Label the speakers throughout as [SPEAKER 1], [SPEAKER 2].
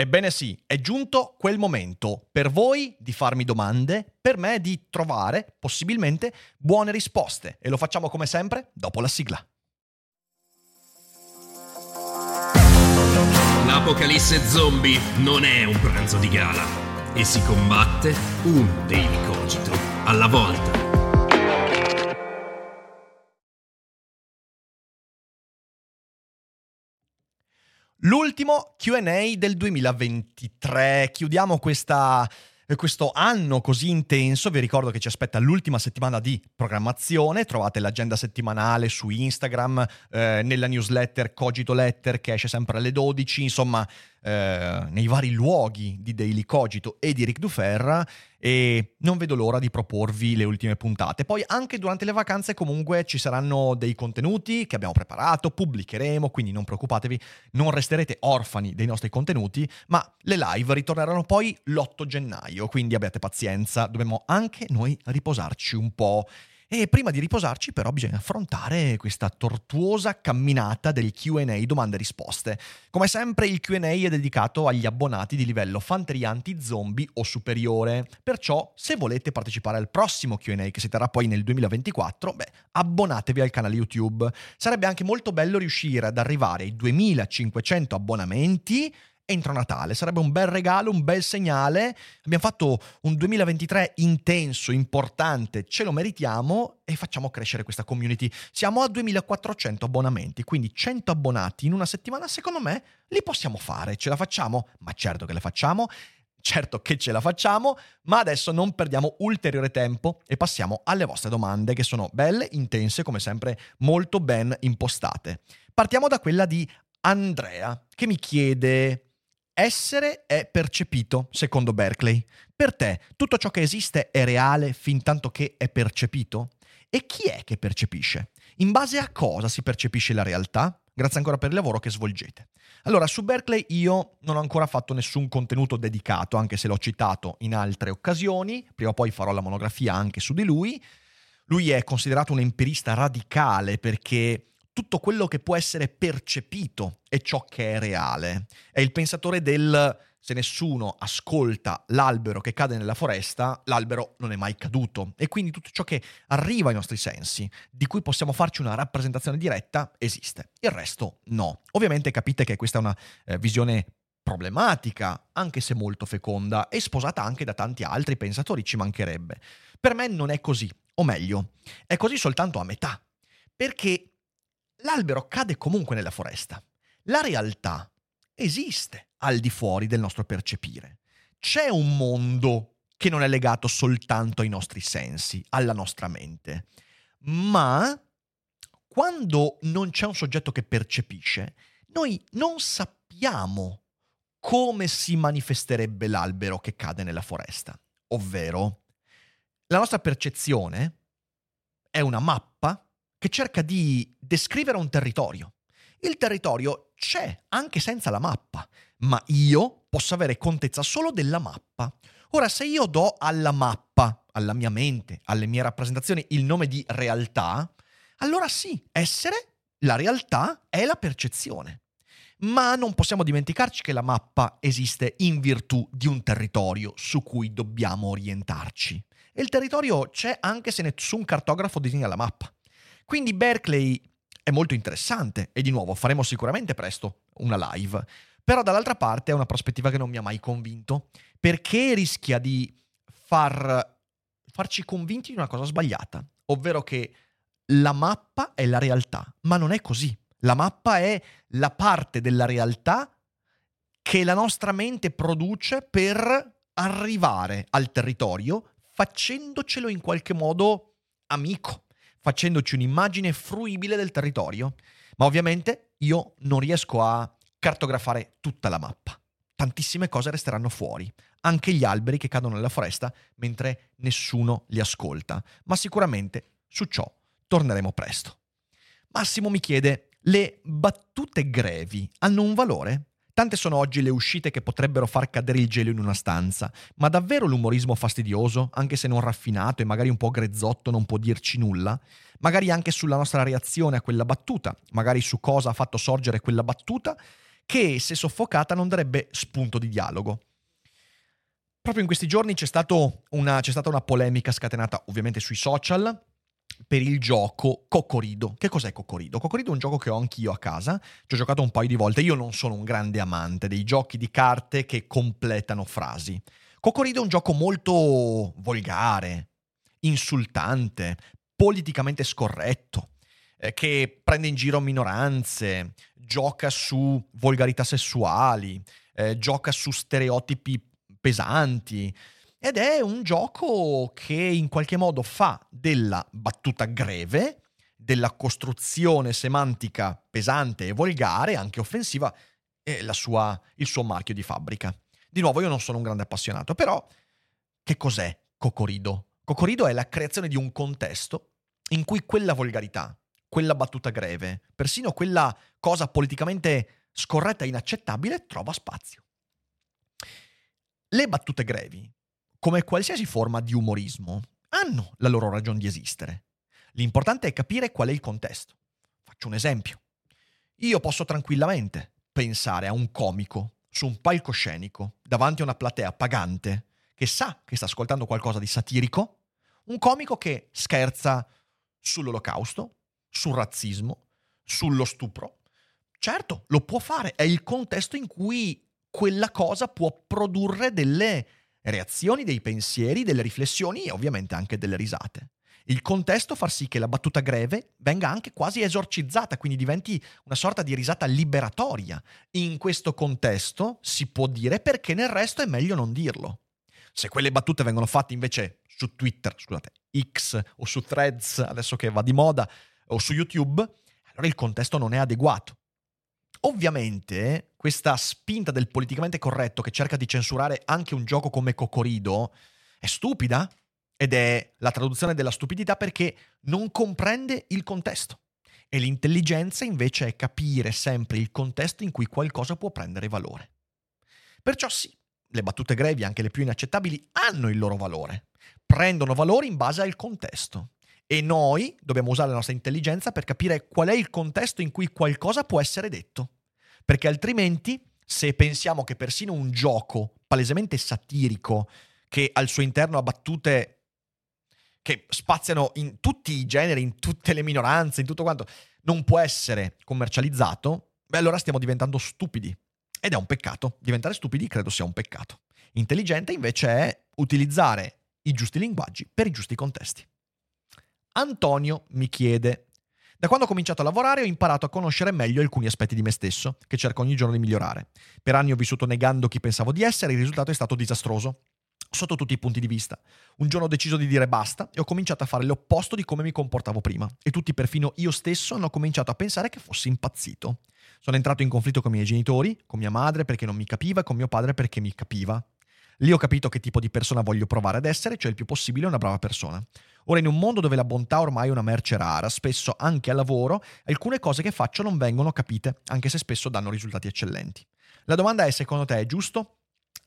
[SPEAKER 1] Ebbene sì, è giunto quel momento per voi di farmi domande, per me di trovare possibilmente buone risposte e lo facciamo come sempre dopo la sigla.
[SPEAKER 2] L'apocalisse zombie non è un pranzo di gala e si combatte un daily cogito alla volta.
[SPEAKER 1] L'ultimo QA del 2023. Chiudiamo questa, questo anno così intenso. Vi ricordo che ci aspetta l'ultima settimana di programmazione. Trovate l'agenda settimanale su Instagram, eh, nella newsletter Cogito Letter che esce sempre alle 12. Insomma, eh, nei vari luoghi di Daily Cogito e di Ric Duferra e non vedo l'ora di proporvi le ultime puntate. Poi anche durante le vacanze comunque ci saranno dei contenuti che abbiamo preparato, pubblicheremo, quindi non preoccupatevi, non resterete orfani dei nostri contenuti, ma le live ritorneranno poi l'8 gennaio, quindi abbiate pazienza, dobbiamo anche noi riposarci un po'. E prima di riposarci però bisogna affrontare questa tortuosa camminata del QA domande e risposte. Come sempre il QA è dedicato agli abbonati di livello fanteria anti-zombie o superiore, perciò se volete partecipare al prossimo QA che si terrà poi nel 2024, beh, abbonatevi al canale YouTube. Sarebbe anche molto bello riuscire ad arrivare ai 2500 abbonamenti entro Natale. Sarebbe un bel regalo, un bel segnale. Abbiamo fatto un 2023 intenso, importante, ce lo meritiamo e facciamo crescere questa community. Siamo a 2400 abbonamenti, quindi 100 abbonati in una settimana, secondo me, li possiamo fare. Ce la facciamo? Ma certo che le facciamo. Certo che ce la facciamo, ma adesso non perdiamo ulteriore tempo e passiamo alle vostre domande che sono belle, intense, come sempre molto ben impostate. Partiamo da quella di Andrea che mi chiede essere è percepito, secondo Berkeley. Per te, tutto ciò che esiste è reale fin tanto che è percepito? E chi è che percepisce? In base a cosa si percepisce la realtà? Grazie ancora per il lavoro che svolgete. Allora, su Berkeley io non ho ancora fatto nessun contenuto dedicato, anche se l'ho citato in altre occasioni, prima o poi farò la monografia anche su di lui. Lui è considerato un empirista radicale perché tutto quello che può essere percepito è ciò che è reale. È il pensatore del se nessuno ascolta l'albero che cade nella foresta, l'albero non è mai caduto. E quindi tutto ciò che arriva ai nostri sensi, di cui possiamo farci una rappresentazione diretta, esiste. Il resto no. Ovviamente capite che questa è una eh, visione problematica, anche se molto feconda, e sposata anche da tanti altri pensatori, ci mancherebbe. Per me non è così, o meglio, è così soltanto a metà, perché l'albero cade comunque nella foresta. La realtà esiste al di fuori del nostro percepire. C'è un mondo che non è legato soltanto ai nostri sensi, alla nostra mente. Ma quando non c'è un soggetto che percepisce, noi non sappiamo come si manifesterebbe l'albero che cade nella foresta. Ovvero, la nostra percezione è una mappa che cerca di descrivere un territorio. Il territorio c'è anche senza la mappa, ma io posso avere contezza solo della mappa. Ora, se io do alla mappa, alla mia mente, alle mie rappresentazioni il nome di realtà, allora sì, essere la realtà è la percezione. Ma non possiamo dimenticarci che la mappa esiste in virtù di un territorio su cui dobbiamo orientarci. E il territorio c'è anche se nessun cartografo disegna la mappa. Quindi Berkeley è molto interessante e di nuovo faremo sicuramente presto una live, però dall'altra parte è una prospettiva che non mi ha mai convinto perché rischia di far, farci convinti di una cosa sbagliata, ovvero che la mappa è la realtà, ma non è così. La mappa è la parte della realtà che la nostra mente produce per arrivare al territorio facendocelo in qualche modo amico, facendoci un'immagine fruibile del territorio. Ma ovviamente io non riesco a cartografare tutta la mappa. Tantissime cose resteranno fuori, anche gli alberi che cadono nella foresta mentre nessuno li ascolta, ma sicuramente su ciò torneremo presto. Massimo mi chiede, le battute grevi hanno un valore? Tante sono oggi le uscite che potrebbero far cadere il gelo in una stanza, ma davvero l'umorismo fastidioso, anche se non raffinato e magari un po' grezzotto, non può dirci nulla? Magari anche sulla nostra reazione a quella battuta, magari su cosa ha fatto sorgere quella battuta, che se soffocata non darebbe spunto di dialogo. Proprio in questi giorni c'è, una, c'è stata una polemica scatenata ovviamente sui social, per il gioco Cocorido. Che cos'è Cocorido? Cocorido è un gioco che ho anch'io a casa, ci ho giocato un paio di volte. Io non sono un grande amante dei giochi di carte che completano frasi. Cocorido è un gioco molto volgare, insultante, politicamente scorretto, eh, che prende in giro minoranze, gioca su volgarità sessuali, eh, gioca su stereotipi pesanti. Ed è un gioco che in qualche modo fa della battuta greve, della costruzione semantica pesante e volgare, anche offensiva, sua, il suo marchio di fabbrica. Di nuovo, io non sono un grande appassionato, però che cos'è Cocorido? Cocorido è la creazione di un contesto in cui quella volgarità, quella battuta greve, persino quella cosa politicamente scorretta e inaccettabile trova spazio. Le battute grevi come qualsiasi forma di umorismo, hanno la loro ragione di esistere. L'importante è capire qual è il contesto. Faccio un esempio. Io posso tranquillamente pensare a un comico su un palcoscenico davanti a una platea pagante che sa che sta ascoltando qualcosa di satirico, un comico che scherza sull'olocausto, sul razzismo, sullo stupro. Certo, lo può fare, è il contesto in cui quella cosa può produrre delle reazioni, dei pensieri, delle riflessioni e ovviamente anche delle risate. Il contesto fa sì che la battuta greve venga anche quasi esorcizzata, quindi diventi una sorta di risata liberatoria. In questo contesto si può dire perché nel resto è meglio non dirlo. Se quelle battute vengono fatte invece su Twitter, scusate, X o su Threads, adesso che va di moda, o su YouTube, allora il contesto non è adeguato. Ovviamente questa spinta del politicamente corretto che cerca di censurare anche un gioco come Cocorido è stupida ed è la traduzione della stupidità perché non comprende il contesto. E l'intelligenza invece è capire sempre il contesto in cui qualcosa può prendere valore. Perciò sì, le battute grevi, anche le più inaccettabili, hanno il loro valore. Prendono valore in base al contesto. E noi dobbiamo usare la nostra intelligenza per capire qual è il contesto in cui qualcosa può essere detto. Perché altrimenti, se pensiamo che persino un gioco palesemente satirico, che al suo interno ha battute che spaziano in tutti i generi, in tutte le minoranze, in tutto quanto, non può essere commercializzato, beh allora stiamo diventando stupidi. Ed è un peccato. Diventare stupidi credo sia un peccato. Intelligente invece è utilizzare i giusti linguaggi per i giusti contesti. Antonio mi chiede, da quando ho cominciato a lavorare ho imparato a conoscere meglio alcuni aspetti di me stesso, che cerco ogni giorno di migliorare. Per anni ho vissuto negando chi pensavo di essere e il risultato è stato disastroso. Sotto tutti i punti di vista. Un giorno ho deciso di dire basta e ho cominciato a fare l'opposto di come mi comportavo prima. E tutti, perfino io stesso, hanno cominciato a pensare che fossi impazzito. Sono entrato in conflitto con i miei genitori, con mia madre perché non mi capiva e con mio padre perché mi capiva. Lì ho capito che tipo di persona voglio provare ad essere, cioè il più possibile una brava persona. Ora, in un mondo dove la bontà ormai è una merce rara, spesso anche al lavoro, alcune cose che faccio non vengono capite, anche se spesso danno risultati eccellenti. La domanda è, secondo te è giusto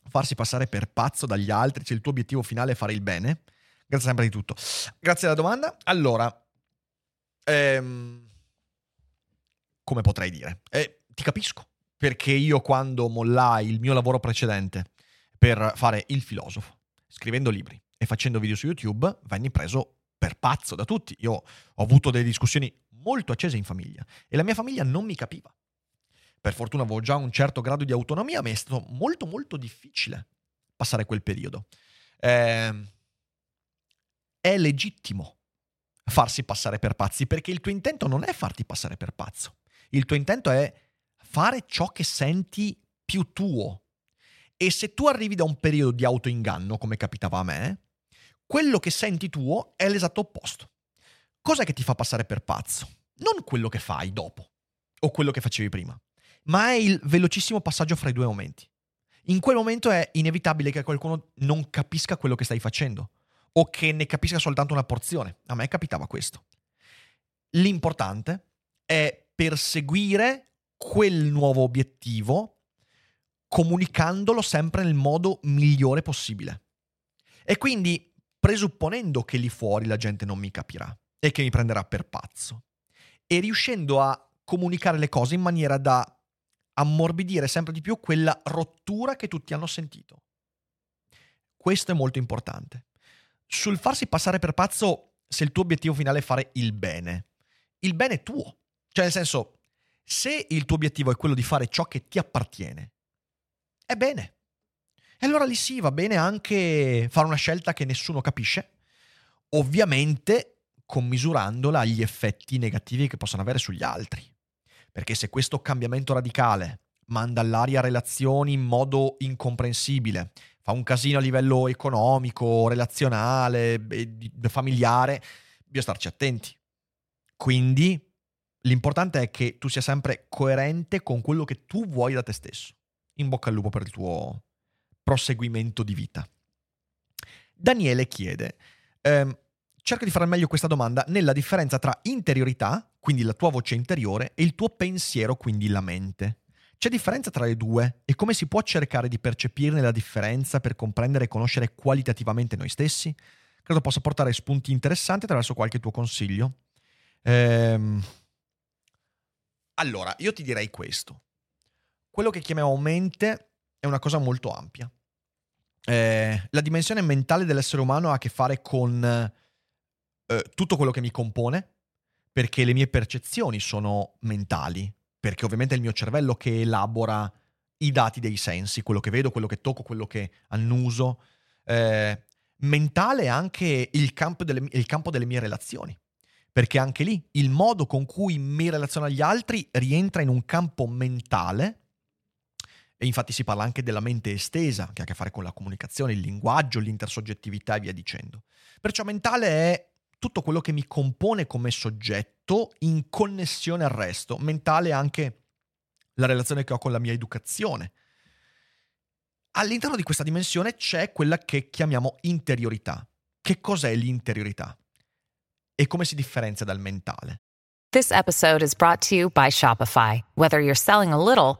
[SPEAKER 1] farsi passare per pazzo dagli altri se il tuo obiettivo finale è fare il bene? Grazie sempre di tutto. Grazie alla domanda. Allora, ehm, come potrei dire? Eh, ti capisco, perché io quando mollai il mio lavoro precedente per fare il filosofo, scrivendo libri e facendo video su YouTube, venni preso per pazzo da tutti. Io ho avuto delle discussioni molto accese in famiglia e la mia famiglia non mi capiva. Per fortuna avevo già un certo grado di autonomia, ma è stato molto molto difficile passare quel periodo. Eh, è legittimo farsi passare per pazzi perché il tuo intento non è farti passare per pazzo. Il tuo intento è fare ciò che senti più tuo, e se tu arrivi da un periodo di autoinganno, come capitava a me, quello che senti tuo è l'esatto opposto. Cos'è che ti fa passare per pazzo? Non quello che fai dopo o quello che facevi prima. ma è il velocissimo passaggio fra i due momenti. In quel momento è inevitabile che qualcuno non capisca quello che stai facendo o che ne capisca soltanto una porzione. A me capitava questo. L'importante è perseguire quel nuovo obiettivo comunicandolo sempre nel modo migliore possibile. E quindi presupponendo che lì fuori la gente non mi capirà e che mi prenderà per pazzo. E riuscendo a comunicare le cose in maniera da ammorbidire sempre di più quella rottura che tutti hanno sentito. Questo è molto importante. Sul farsi passare per pazzo, se il tuo obiettivo finale è fare il bene, il bene è tuo. Cioè, nel senso, se il tuo obiettivo è quello di fare ciò che ti appartiene, è bene. E allora lì sì, va bene anche fare una scelta che nessuno capisce, ovviamente commisurandola agli effetti negativi che possono avere sugli altri. Perché se questo cambiamento radicale manda all'aria relazioni in modo incomprensibile, fa un casino a livello economico, relazionale, familiare, bisogna starci attenti. Quindi l'importante è che tu sia sempre coerente con quello che tu vuoi da te stesso. In bocca al lupo per il tuo proseguimento di vita. Daniele chiede, ehm, cerca di fare meglio questa domanda nella differenza tra interiorità, quindi la tua voce interiore, e il tuo pensiero, quindi la mente. C'è differenza tra le due e come si può cercare di percepirne la differenza per comprendere e conoscere qualitativamente noi stessi? Credo possa portare spunti interessanti attraverso qualche tuo consiglio. Ehm... Allora, io ti direi questo. Quello che chiamiamo mente è una cosa molto ampia. Eh, la dimensione mentale dell'essere umano ha a che fare con eh, tutto quello che mi compone, perché le mie percezioni sono mentali, perché ovviamente è il mio cervello che elabora i dati dei sensi, quello che vedo, quello che tocco, quello che annuso. Eh, mentale è anche il campo, delle, il campo delle mie relazioni, perché anche lì il modo con cui mi relaziono agli altri rientra in un campo mentale e infatti si parla anche della mente estesa, che ha a che fare con la comunicazione, il linguaggio, l'intersoggettività e via dicendo. Perciò mentale è tutto quello che mi compone come soggetto in connessione al resto. Mentale è anche la relazione che ho con la mia educazione. All'interno di questa dimensione c'è quella che chiamiamo interiorità. Che cos'è l'interiorità? E come si differenzia dal mentale?
[SPEAKER 3] This episode is brought to you by Shopify. Whether you're selling a little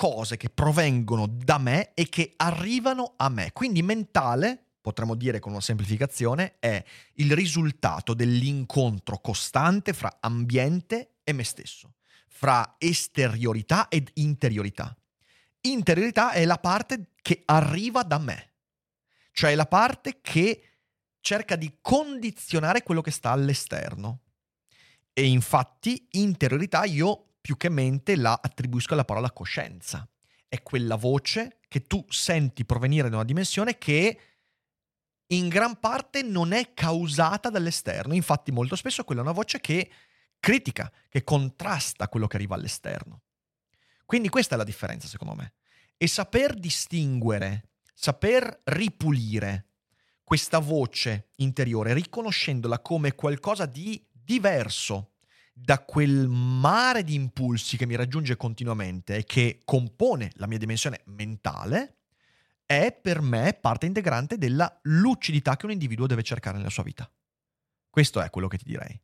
[SPEAKER 1] cose che provengono da me e che arrivano a me. Quindi mentale potremmo dire con una semplificazione, è il risultato dell'incontro costante fra ambiente e me stesso, fra esteriorità ed interiorità. Interiorità è la parte che arriva da me, cioè la parte che cerca di condizionare quello che sta all'esterno. E infatti interiorità io più che mente la attribuisco alla parola coscienza. È quella voce che tu senti provenire da una dimensione che in gran parte non è causata dall'esterno. Infatti, molto spesso quella è una voce che critica, che contrasta quello che arriva all'esterno. Quindi questa è la differenza, secondo me. E saper distinguere, saper ripulire questa voce interiore, riconoscendola come qualcosa di diverso da quel mare di impulsi che mi raggiunge continuamente e che compone la mia dimensione mentale, è per me parte integrante della lucidità che un individuo deve cercare nella sua vita. Questo è quello che ti direi.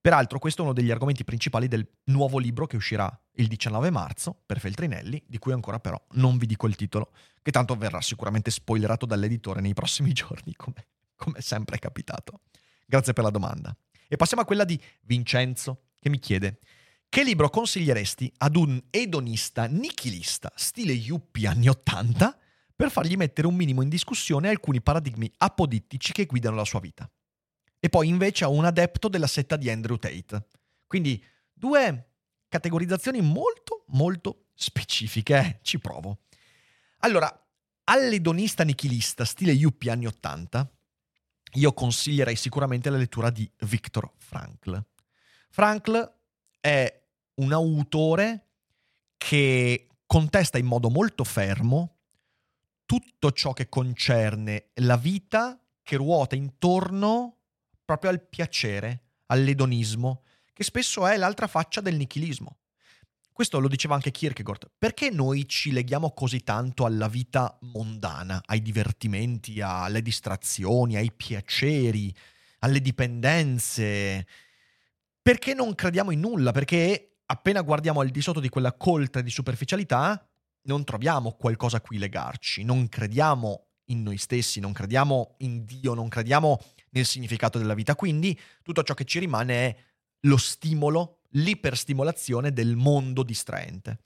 [SPEAKER 1] Peraltro questo è uno degli argomenti principali del nuovo libro che uscirà il 19 marzo per Feltrinelli, di cui ancora però non vi dico il titolo, che tanto verrà sicuramente spoilerato dall'editore nei prossimi giorni, come, come sempre è capitato. Grazie per la domanda. E passiamo a quella di Vincenzo, che mi chiede che libro consiglieresti ad un edonista nichilista stile yuppie anni 80 per fargli mettere un minimo in discussione alcuni paradigmi apodittici che guidano la sua vita. E poi invece a un adepto della setta di Andrew Tate. Quindi due categorizzazioni molto, molto specifiche, eh, ci provo. Allora, all'edonista nichilista stile Yuppie anni 80, io consiglierei sicuramente la lettura di Viktor Frankl. Frankl è un autore che contesta in modo molto fermo tutto ciò che concerne la vita che ruota intorno proprio al piacere, all'edonismo, che spesso è l'altra faccia del nichilismo. Questo lo diceva anche Kierkegaard. Perché noi ci leghiamo così tanto alla vita mondana, ai divertimenti, alle distrazioni, ai piaceri, alle dipendenze? Perché non crediamo in nulla? Perché appena guardiamo al di sotto di quella coltre di superficialità, non troviamo qualcosa a cui legarci, non crediamo in noi stessi, non crediamo in Dio, non crediamo nel significato della vita. Quindi tutto ciò che ci rimane è lo stimolo l'iperstimolazione del mondo distraente.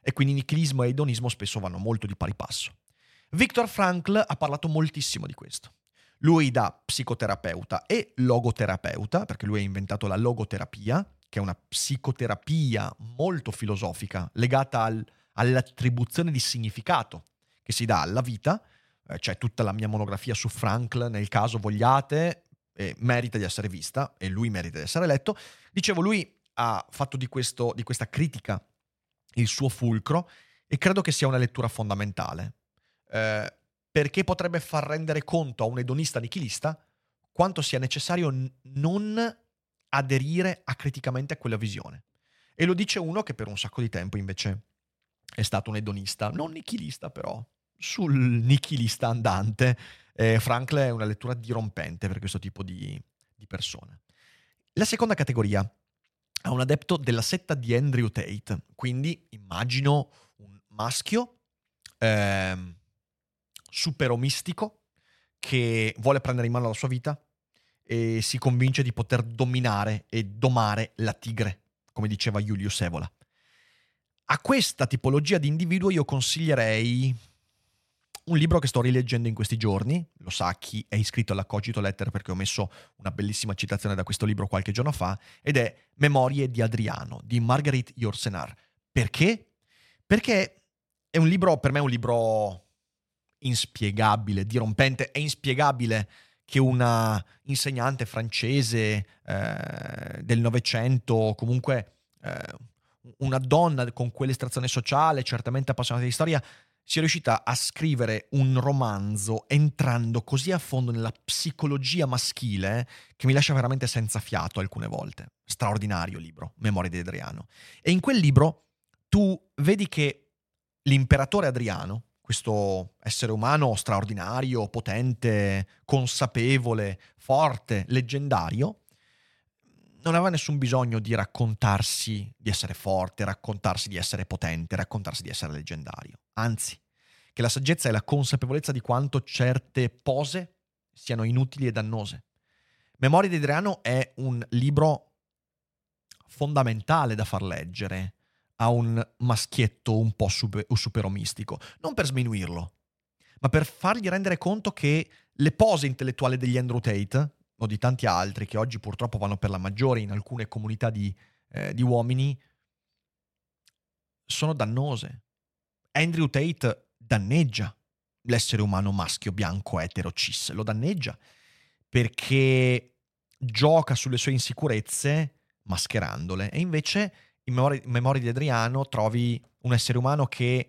[SPEAKER 1] E quindi nichilismo e edonismo spesso vanno molto di pari passo. Viktor Frankl ha parlato moltissimo di questo. Lui da psicoterapeuta e logoterapeuta, perché lui ha inventato la logoterapia, che è una psicoterapia molto filosofica legata al, all'attribuzione di significato che si dà alla vita. Eh, c'è tutta la mia monografia su Frankl, nel caso vogliate, merita di essere vista e lui merita di essere letto. Dicevo, lui ha fatto di, questo, di questa critica il suo fulcro e credo che sia una lettura fondamentale, eh, perché potrebbe far rendere conto a un edonista nichilista quanto sia necessario n- non aderire acriticamente a quella visione. E lo dice uno che per un sacco di tempo invece è stato un edonista, non nichilista però, sul nichilista andante. Eh, Frankl è una lettura dirompente per questo tipo di, di persone. La seconda categoria a un adepto della setta di Andrew Tate. Quindi immagino un maschio eh, super omistico che vuole prendere in mano la sua vita e si convince di poter dominare e domare la tigre, come diceva Julius Evola. A questa tipologia di individuo io consiglierei un libro che sto rileggendo in questi giorni, lo sa chi è iscritto alla Cogito Letter perché ho messo una bellissima citazione da questo libro qualche giorno fa, ed è Memorie di Adriano di Marguerite Yourcenar. Perché? Perché è un libro, per me è un libro inspiegabile, dirompente, è inspiegabile che una insegnante francese eh, del Novecento, comunque eh, una donna con quell'estrazione sociale, certamente appassionata di storia, sia riuscita a scrivere un romanzo entrando così a fondo nella psicologia maschile che mi lascia veramente senza fiato alcune volte. Straordinario libro, Memorie di Adriano. E in quel libro tu vedi che l'imperatore Adriano, questo essere umano straordinario, potente, consapevole, forte, leggendario, non aveva nessun bisogno di raccontarsi di essere forte, raccontarsi di essere potente, raccontarsi di essere leggendario. Anzi, che la saggezza è la consapevolezza di quanto certe pose siano inutili e dannose. Memoria di Adriano è un libro fondamentale da far leggere a un maschietto un po' super, superomistico, non per sminuirlo, ma per fargli rendere conto che le pose intellettuali degli Andrew Tate o di tanti altri che oggi purtroppo vanno per la maggiore in alcune comunità di, eh, di uomini, sono dannose. Andrew Tate danneggia l'essere umano maschio, bianco, etero, cis, lo danneggia perché gioca sulle sue insicurezze mascherandole e invece in Memoria, in di Adriano trovi un essere umano che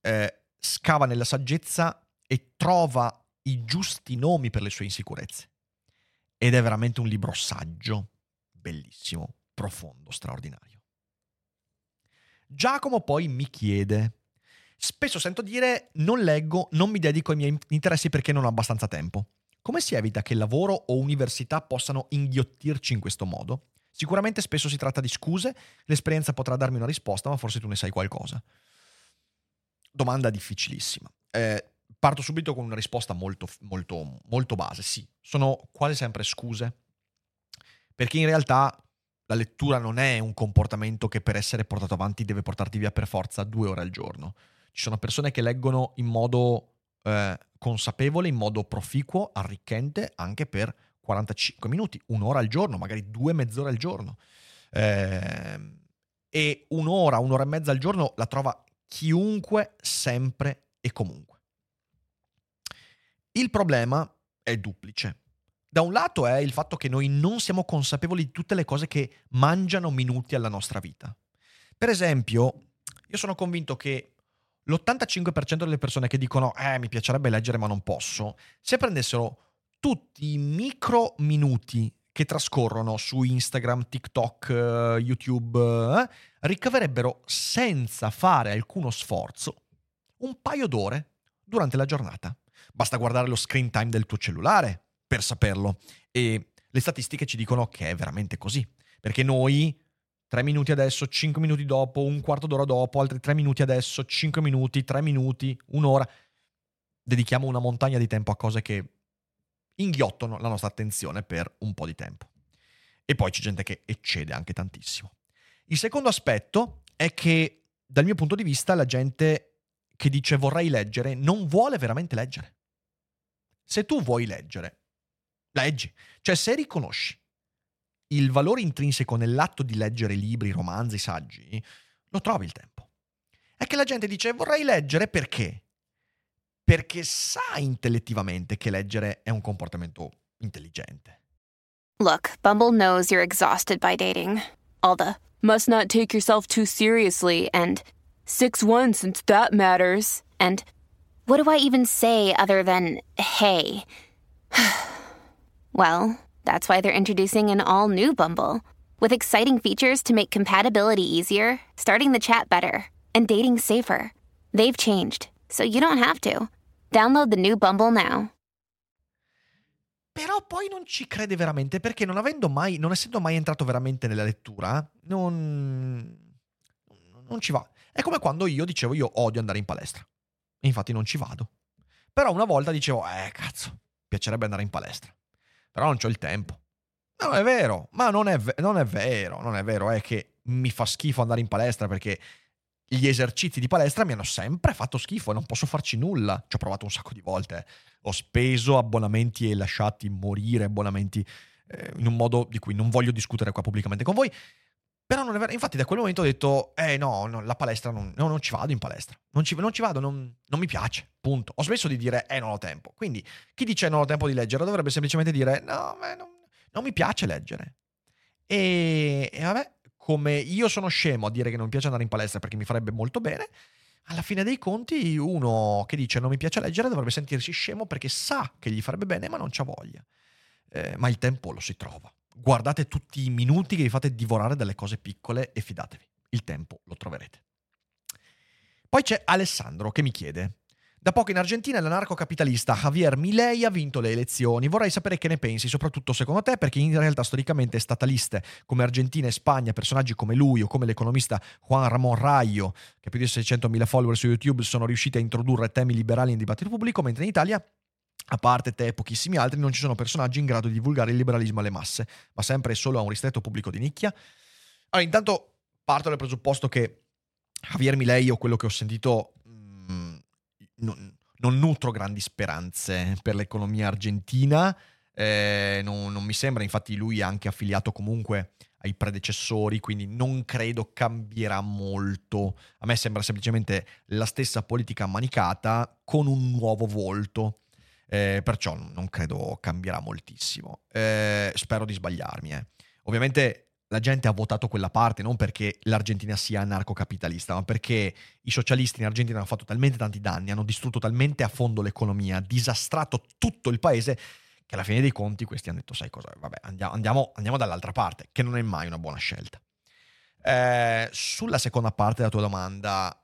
[SPEAKER 1] eh, scava nella saggezza e trova i giusti nomi per le sue insicurezze. Ed è veramente un libro saggio, bellissimo, profondo, straordinario. Giacomo poi mi chiede, spesso sento dire non leggo, non mi dedico ai miei interessi perché non ho abbastanza tempo. Come si evita che lavoro o università possano inghiottirci in questo modo? Sicuramente spesso si tratta di scuse, l'esperienza potrà darmi una risposta, ma forse tu ne sai qualcosa. Domanda difficilissima. Eh, parto subito con una risposta molto, molto, molto base. Sì, sono quasi sempre scuse, perché in realtà la lettura non è un comportamento che per essere portato avanti deve portarti via per forza due ore al giorno. Ci sono persone che leggono in modo eh, consapevole, in modo proficuo, arricchente, anche per 45 minuti, un'ora al giorno, magari due mezz'ore al giorno. Eh, e un'ora, un'ora e mezza al giorno la trova chiunque, sempre e comunque. Il problema è duplice. Da un lato è il fatto che noi non siamo consapevoli di tutte le cose che mangiano minuti alla nostra vita. Per esempio, io sono convinto che l'85% delle persone che dicono eh mi piacerebbe leggere ma non posso, se prendessero tutti i micro minuti che trascorrono su Instagram, TikTok, eh, YouTube, eh, ricaverebbero senza fare alcuno sforzo un paio d'ore durante la giornata. Basta guardare lo screen time del tuo cellulare per saperlo e le statistiche ci dicono che è veramente così, perché noi 3 minuti adesso, 5 minuti dopo, un quarto d'ora dopo, altri 3 minuti adesso, 5 minuti, 3 minuti, un'ora, dedichiamo una montagna di tempo a cose che inghiottono la nostra attenzione per un po' di tempo. E poi c'è gente che eccede anche tantissimo. Il secondo aspetto è che, dal mio punto di vista, la gente che dice vorrei leggere non vuole veramente leggere. Se tu vuoi leggere, leggi. Cioè, se riconosci il valore intrinseco nell'atto di leggere libri, romanzi, saggi, lo trovi il tempo. È che la gente dice vorrei leggere perché? Perché sa intellettivamente che leggere è un comportamento intelligente.
[SPEAKER 4] Look, Bumble knows you're exhausted by dating. All the must not take yourself too seriously and 6-1 since that matters. And what do I even say other than hey? well, that's why they're introducing an all new Bumble with exciting features to make compatibility easier, starting the chat better, and dating safer. They've changed, so you don't have to. Download the new Bumble now.
[SPEAKER 1] Però poi non ci crede veramente perché non avendo mai, non essendo mai entrato veramente nella lettura, non, non ci va. È come quando io dicevo io odio andare in palestra. E infatti non ci vado. Però una volta dicevo, eh cazzo, piacerebbe andare in palestra. Però non ho il tempo. No, è vero, ma non è, non è vero, non è vero, è che mi fa schifo andare in palestra perché gli esercizi di palestra mi hanno sempre fatto schifo e non posso farci nulla. Ci ho provato un sacco di volte. Ho speso abbonamenti e lasciati morire abbonamenti eh, in un modo di cui non voglio discutere qua pubblicamente con voi. Però non è vero. Infatti, da quel momento ho detto: Eh no, no la palestra non, no, non ci vado in palestra. Non ci, non ci vado, non, mi piace. Punto. Ho smesso di dire: Eh, non ho tempo. Quindi, chi dice non ho tempo di leggere dovrebbe semplicemente dire: No, non mi piace leggere. E, e vabbè, come io sono scemo a dire che non mi piace andare in palestra perché mi farebbe molto bene, alla fine dei conti uno che dice non mi piace leggere dovrebbe sentirsi scemo perché sa che gli farebbe bene ma non c'ha voglia. Eh, ma il tempo lo si trova. Guardate tutti i minuti che vi fate divorare dalle cose piccole e fidatevi, il tempo lo troverete. Poi c'è Alessandro che mi chiede, da poco in Argentina l'anarcocapitalista Javier Milei ha vinto le elezioni. Vorrei sapere che ne pensi, soprattutto secondo te, perché in realtà storicamente stataliste come Argentina e Spagna, personaggi come lui o come l'economista Juan Ramón Rayo, che ha più di 600.000 follower su YouTube, sono riusciti a introdurre temi liberali nel dibattito pubblico, mentre in Italia a parte te e pochissimi altri, non ci sono personaggi in grado di divulgare il liberalismo alle masse, ma sempre e solo a un ristretto pubblico di nicchia. Allora, intanto parto dal presupposto che Javier Milei, o quello che ho sentito non, non nutro grandi speranze per l'economia argentina. Eh, non, non, mi sembra, infatti lui è anche affiliato comunque ai predecessori, quindi non credo cambierà molto. A me sembra semplicemente la stessa politica manicata con un nuovo volto. Eh, perciò non credo cambierà moltissimo. Eh, spero di sbagliarmi. Eh. Ovviamente la gente ha votato quella parte non perché l'Argentina sia anarcocapitalista, ma perché i socialisti in Argentina hanno fatto talmente tanti danni, hanno distrutto talmente a fondo l'economia, disastrato tutto il paese, che alla fine dei conti questi hanno detto, sai cosa, vabbè, andiamo, andiamo, andiamo dall'altra parte, che non è mai una buona scelta. Eh, sulla seconda parte della tua domanda,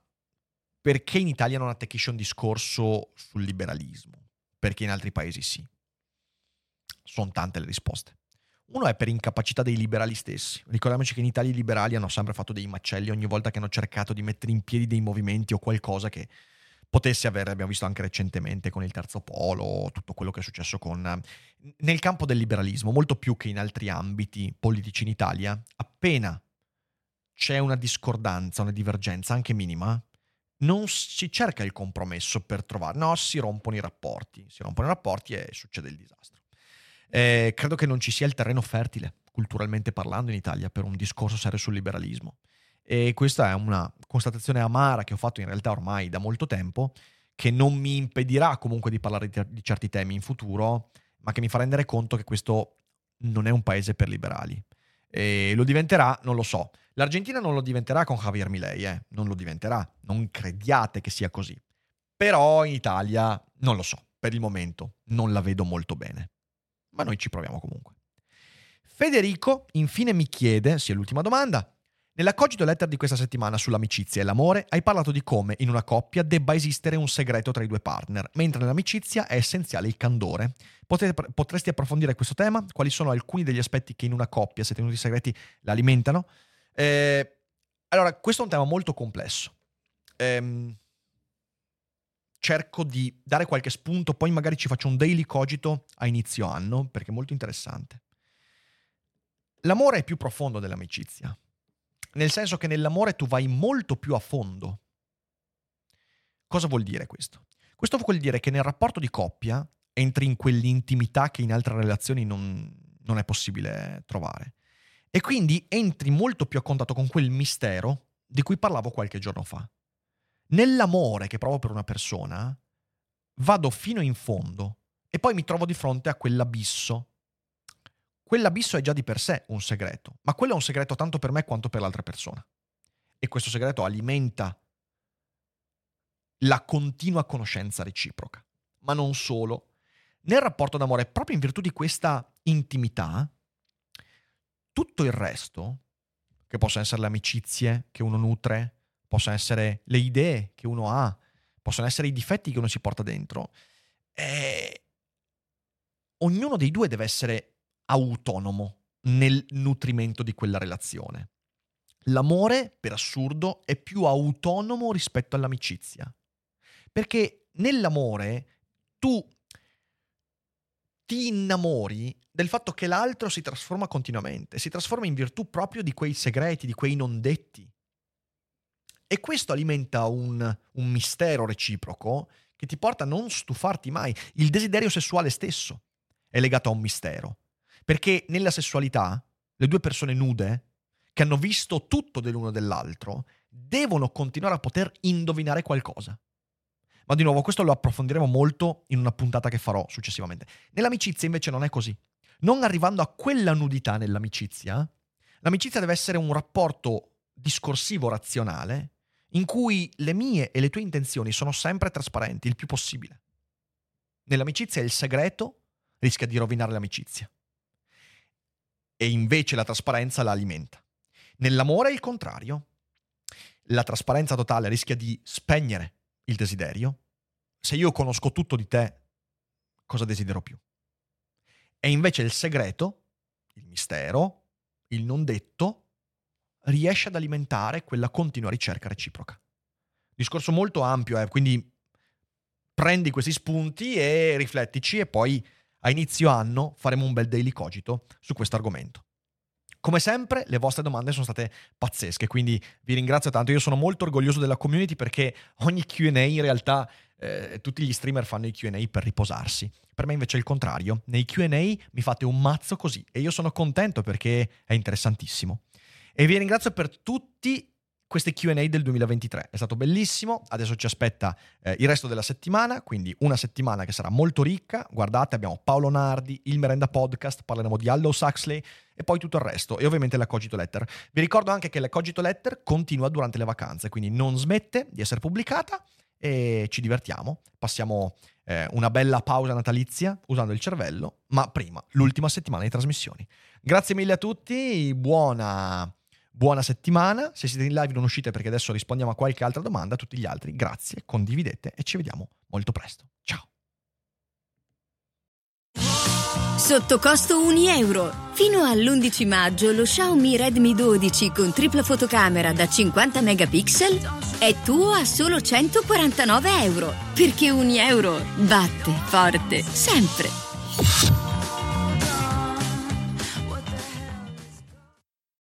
[SPEAKER 1] perché in Italia non attecchisce un discorso sul liberalismo? Perché in altri paesi sì. Sono tante le risposte. Uno è per incapacità dei liberali stessi. Ricordiamoci che in Italia i liberali hanno sempre fatto dei macelli ogni volta che hanno cercato di mettere in piedi dei movimenti o qualcosa che potesse avere, abbiamo visto anche recentemente con il terzo polo, tutto quello che è successo con... Nel campo del liberalismo, molto più che in altri ambiti politici in Italia, appena c'è una discordanza, una divergenza, anche minima, non si cerca il compromesso per trovare, no, si rompono i rapporti, si rompono i rapporti e succede il disastro. Eh, credo che non ci sia il terreno fertile, culturalmente parlando, in Italia per un discorso serio sul liberalismo. E questa è una constatazione amara che ho fatto in realtà ormai da molto tempo, che non mi impedirà comunque di parlare di, di certi temi in futuro, ma che mi fa rendere conto che questo non è un paese per liberali. E lo diventerà, non lo so. L'Argentina non lo diventerà con Javier Milei, eh? non lo diventerà, non crediate che sia così. Però in Italia non lo so, per il momento non la vedo molto bene. Ma noi ci proviamo comunque. Federico infine mi chiede, sia l'ultima domanda, nella cogito letter di questa settimana sull'amicizia e l'amore hai parlato di come in una coppia debba esistere un segreto tra i due partner, mentre nell'amicizia è essenziale il candore. Potresti approfondire questo tema? Quali sono alcuni degli aspetti che in una coppia, se tenuti segreti, l'alimentano? Eh, allora, questo è un tema molto complesso. Eh, cerco di dare qualche spunto, poi magari ci faccio un daily cogito a inizio anno, perché è molto interessante. L'amore è più profondo dell'amicizia nel senso che nell'amore tu vai molto più a fondo. Cosa vuol dire questo? Questo vuol dire che nel rapporto di coppia entri in quell'intimità che in altre relazioni non, non è possibile trovare. E quindi entri molto più a contatto con quel mistero di cui parlavo qualche giorno fa. Nell'amore che provo per una persona, vado fino in fondo e poi mi trovo di fronte a quell'abisso quell'abisso è già di per sé un segreto, ma quello è un segreto tanto per me quanto per l'altra persona. E questo segreto alimenta la continua conoscenza reciproca. Ma non solo. Nel rapporto d'amore, proprio in virtù di questa intimità, tutto il resto, che possono essere le amicizie che uno nutre, possono essere le idee che uno ha, possono essere i difetti che uno si porta dentro, eh, ognuno dei due deve essere autonomo nel nutrimento di quella relazione. L'amore, per assurdo, è più autonomo rispetto all'amicizia. Perché nell'amore tu ti innamori del fatto che l'altro si trasforma continuamente, si trasforma in virtù proprio di quei segreti, di quei non detti. E questo alimenta un, un mistero reciproco che ti porta a non stufarti mai. Il desiderio sessuale stesso è legato a un mistero. Perché nella sessualità, le due persone nude, che hanno visto tutto dell'uno dell'altro, devono continuare a poter indovinare qualcosa. Ma di nuovo, questo lo approfondiremo molto in una puntata che farò successivamente. Nell'amicizia invece non è così. Non arrivando a quella nudità nell'amicizia, l'amicizia deve essere un rapporto discorsivo razionale in cui le mie e le tue intenzioni sono sempre trasparenti, il più possibile. Nell'amicizia il segreto rischia di rovinare l'amicizia e invece la trasparenza la alimenta. Nell'amore è il contrario. La trasparenza totale rischia di spegnere il desiderio. Se io conosco tutto di te, cosa desidero più? E invece il segreto, il mistero, il non detto, riesce ad alimentare quella continua ricerca reciproca. Discorso molto ampio, eh, quindi prendi questi spunti e riflettici e poi a inizio anno faremo un bel daily cogito su questo argomento. Come sempre, le vostre domande sono state pazzesche, quindi vi ringrazio tanto. Io sono molto orgoglioso della community perché ogni QA in realtà eh, tutti gli streamer fanno i QA per riposarsi. Per me invece è il contrario. Nei QA mi fate un mazzo così e io sono contento perché è interessantissimo. E vi ringrazio per tutti queste QA del 2023. È stato bellissimo, adesso ci aspetta eh, il resto della settimana, quindi una settimana che sarà molto ricca. Guardate, abbiamo Paolo Nardi, il Merenda Podcast, parleremo di Aldous Huxley e poi tutto il resto e ovviamente la Cogito Letter. Vi ricordo anche che la Cogito Letter continua durante le vacanze, quindi non smette di essere pubblicata e ci divertiamo. Passiamo eh, una bella pausa natalizia usando il cervello, ma prima l'ultima settimana di trasmissioni. Grazie mille a tutti, buona Buona settimana, se siete in live non uscite perché adesso rispondiamo a qualche altra domanda, a tutti gli altri grazie, condividete e ci vediamo molto presto. Ciao!
[SPEAKER 5] Sotto costo 1 euro. Fino all'11 maggio lo Xiaomi Redmi 12 con tripla fotocamera da 50 megapixel è tuo a solo 149 euro. Perché 1 euro batte forte sempre.